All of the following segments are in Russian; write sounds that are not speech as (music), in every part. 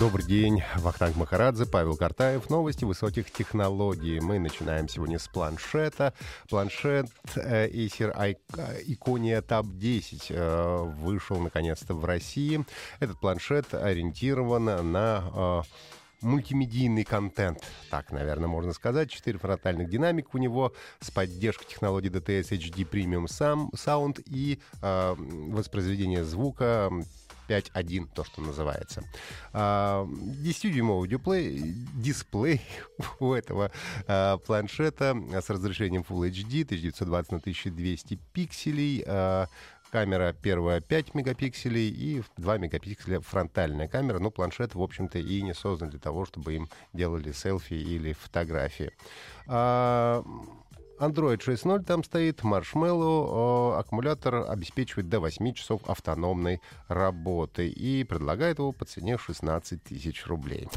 Добрый день, Вахтанг Махарадзе, Павел Картаев. Новости высоких технологий. Мы начинаем сегодня с планшета. Планшет э, Acer Iconia Tab 10 э, вышел наконец-то в России. Этот планшет ориентирован на э, мультимедийный контент, так, наверное, можно сказать. Четыре фронтальных динамика у него с поддержкой технологии DTS HD Premium Sound и э, воспроизведение звука 5.1, то, что называется. 10-дюймовый дисплей, дисплей (laughs) у этого а, планшета с разрешением Full HD 1920 на 1200 пикселей. А, камера первая 5 мегапикселей и 2 мегапикселя фронтальная камера. Но планшет, в общем-то, и не создан для того, чтобы им делали селфи или фотографии. А, Android 6.0 там стоит, Marshmallow, аккумулятор обеспечивает до 8 часов автономной работы и предлагает его по цене 16 тысяч рублей.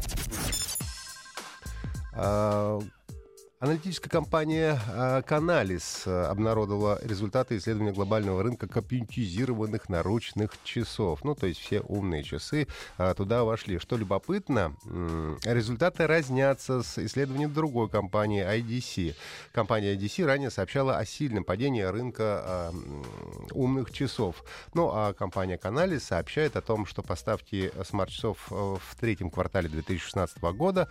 Аналитическая компания Canalys а, обнародовала результаты исследования глобального рынка компьютеризированных наручных часов. Ну, то есть все умные часы а, туда вошли. Что любопытно, результаты разнятся с исследованием другой компании IDC. Компания IDC ранее сообщала о сильном падении рынка умных часов. Ну, а компания Canalys сообщает о том, что поставки смарт-часов э, в третьем квартале 2016 года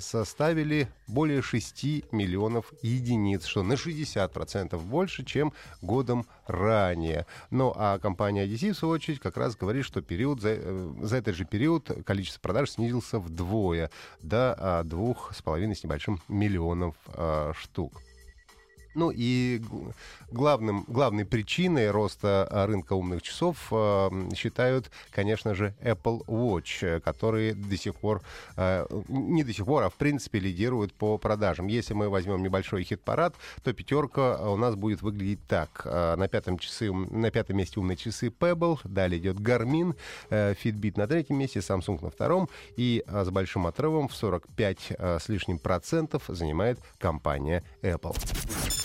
составили более 6 миллионов единиц, что на 60% больше, чем годом ранее. Ну а компания IDC, в свою очередь, как раз говорит, что период за, э, за этот же период количество продаж снизился вдвое до а, двух с небольшим миллионов а, штук. Ну и главным, главной причиной роста а, рынка умных часов э, считают, конечно же, Apple Watch, который до сих пор, э, не до сих пор, а в принципе лидирует по продажам. Если мы возьмем небольшой хит-парад, то пятерка у нас будет выглядеть так. На пятом, часы, на пятом месте умные часы Pebble, далее идет Garmin, э, Fitbit на третьем месте, Samsung на втором, и с большим отрывом в 45 с лишним процентов занимает компания Apple.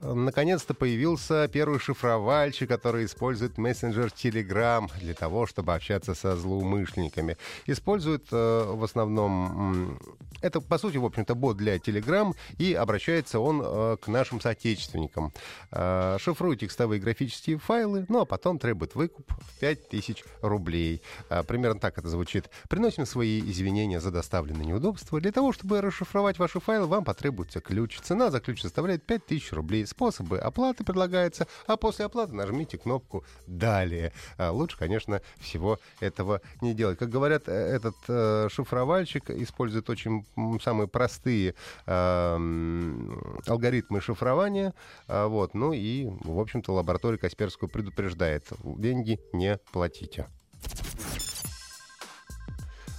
Наконец-то появился первый шифровальщик, который использует мессенджер Telegram для того, чтобы общаться со злоумышленниками. Использует э, в основном... Это, по сути, в общем-то, бот для Telegram, и обращается он э, к нашим соотечественникам. Э, шифрует текстовые графические файлы, ну а потом требует выкуп в 5000 рублей. Э, примерно так это звучит. Приносим свои извинения за доставленные неудобства. Для того, чтобы расшифровать ваши файлы, вам потребуется ключ. Цена за ключ составляет 5000 рублей способы оплаты предлагаются, а после оплаты нажмите кнопку «Далее». А лучше, конечно, всего этого не делать. Как говорят, э, этот э, шифровальщик использует очень самые простые э, алгоритмы шифрования. Э, вот, ну и, в общем-то, лаборатория Касперского предупреждает, деньги не платите.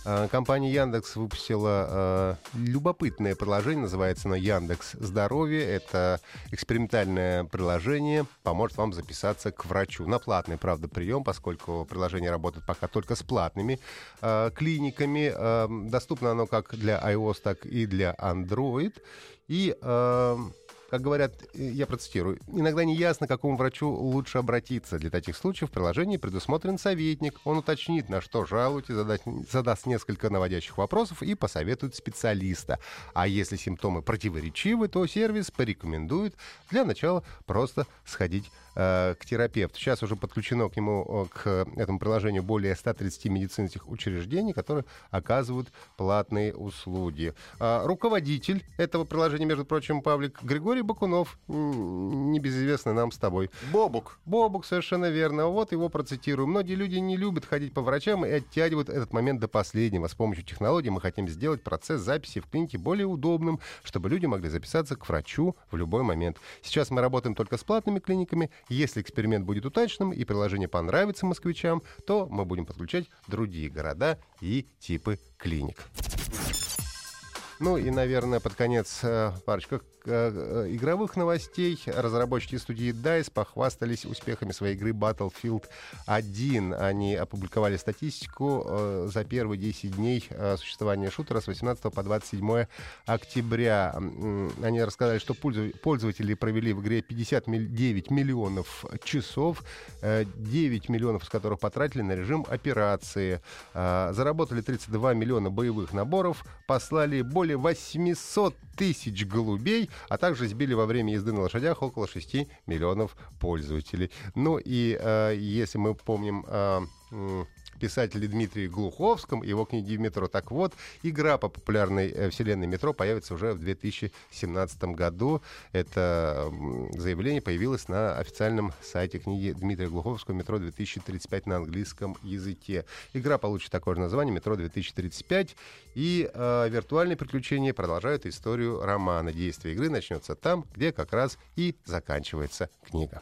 А, компания Яндекс выпустила э, любопытное приложение, называется оно Яндекс Здоровье. Это экспериментальное приложение, поможет вам записаться к врачу. На платный, правда, прием, поскольку приложение работает пока только с платными э, клиниками. Э, доступно оно как для iOS, так и для Android. И э, как говорят, э, я процитирую, иногда не ясно, к какому врачу лучше обратиться. Для таких случаев в приложении предусмотрен советник. Он уточнит, на что жалуете, задаст, несколько наводящих вопросов и посоветует специалиста. А если симптомы противоречивы, то сервис порекомендует для начала просто сходить Э, к терапевту. Сейчас уже подключено к нему, к этому приложению более 130 медицинских учреждений, которые оказывают платные услуги. А, руководитель этого приложения, между прочим, Павлик Григорий Бакунов, небезызвестный нам с тобой. Бобук. Бобук, совершенно верно. Вот его процитирую. Многие люди не любят ходить по врачам и оттягивают этот момент до последнего. С помощью технологий мы хотим сделать процесс записи в клинике более удобным, чтобы люди могли записаться к врачу в любой момент. Сейчас мы работаем только с платными клиниками Если эксперимент будет удачным и приложение понравится москвичам, то мы будем подключать другие города и типы клиник. Ну и, наверное, под конец э, парочка игровых новостей. Разработчики студии DICE похвастались успехами своей игры Battlefield 1. Они опубликовали статистику за первые 10 дней существования шутера с 18 по 27 октября. Они рассказали, что пользователи провели в игре 59 миллионов часов, 9 миллионов из которых потратили на режим операции. Заработали 32 миллиона боевых наборов, послали более 800 тысяч голубей, а также сбили во время езды на лошадях около 6 миллионов пользователей. Ну и э, если мы помним... Э, писателе Дмитрии Глуховском, его книги метро. Так вот, игра по популярной э, вселенной метро появится уже в 2017 году. Это заявление появилось на официальном сайте книги Дмитрия Глуховского «Метро 2035» на английском языке. Игра получит такое же название «Метро 2035», и э, виртуальные приключения продолжают историю романа. Действие игры начнется там, где как раз и заканчивается книга.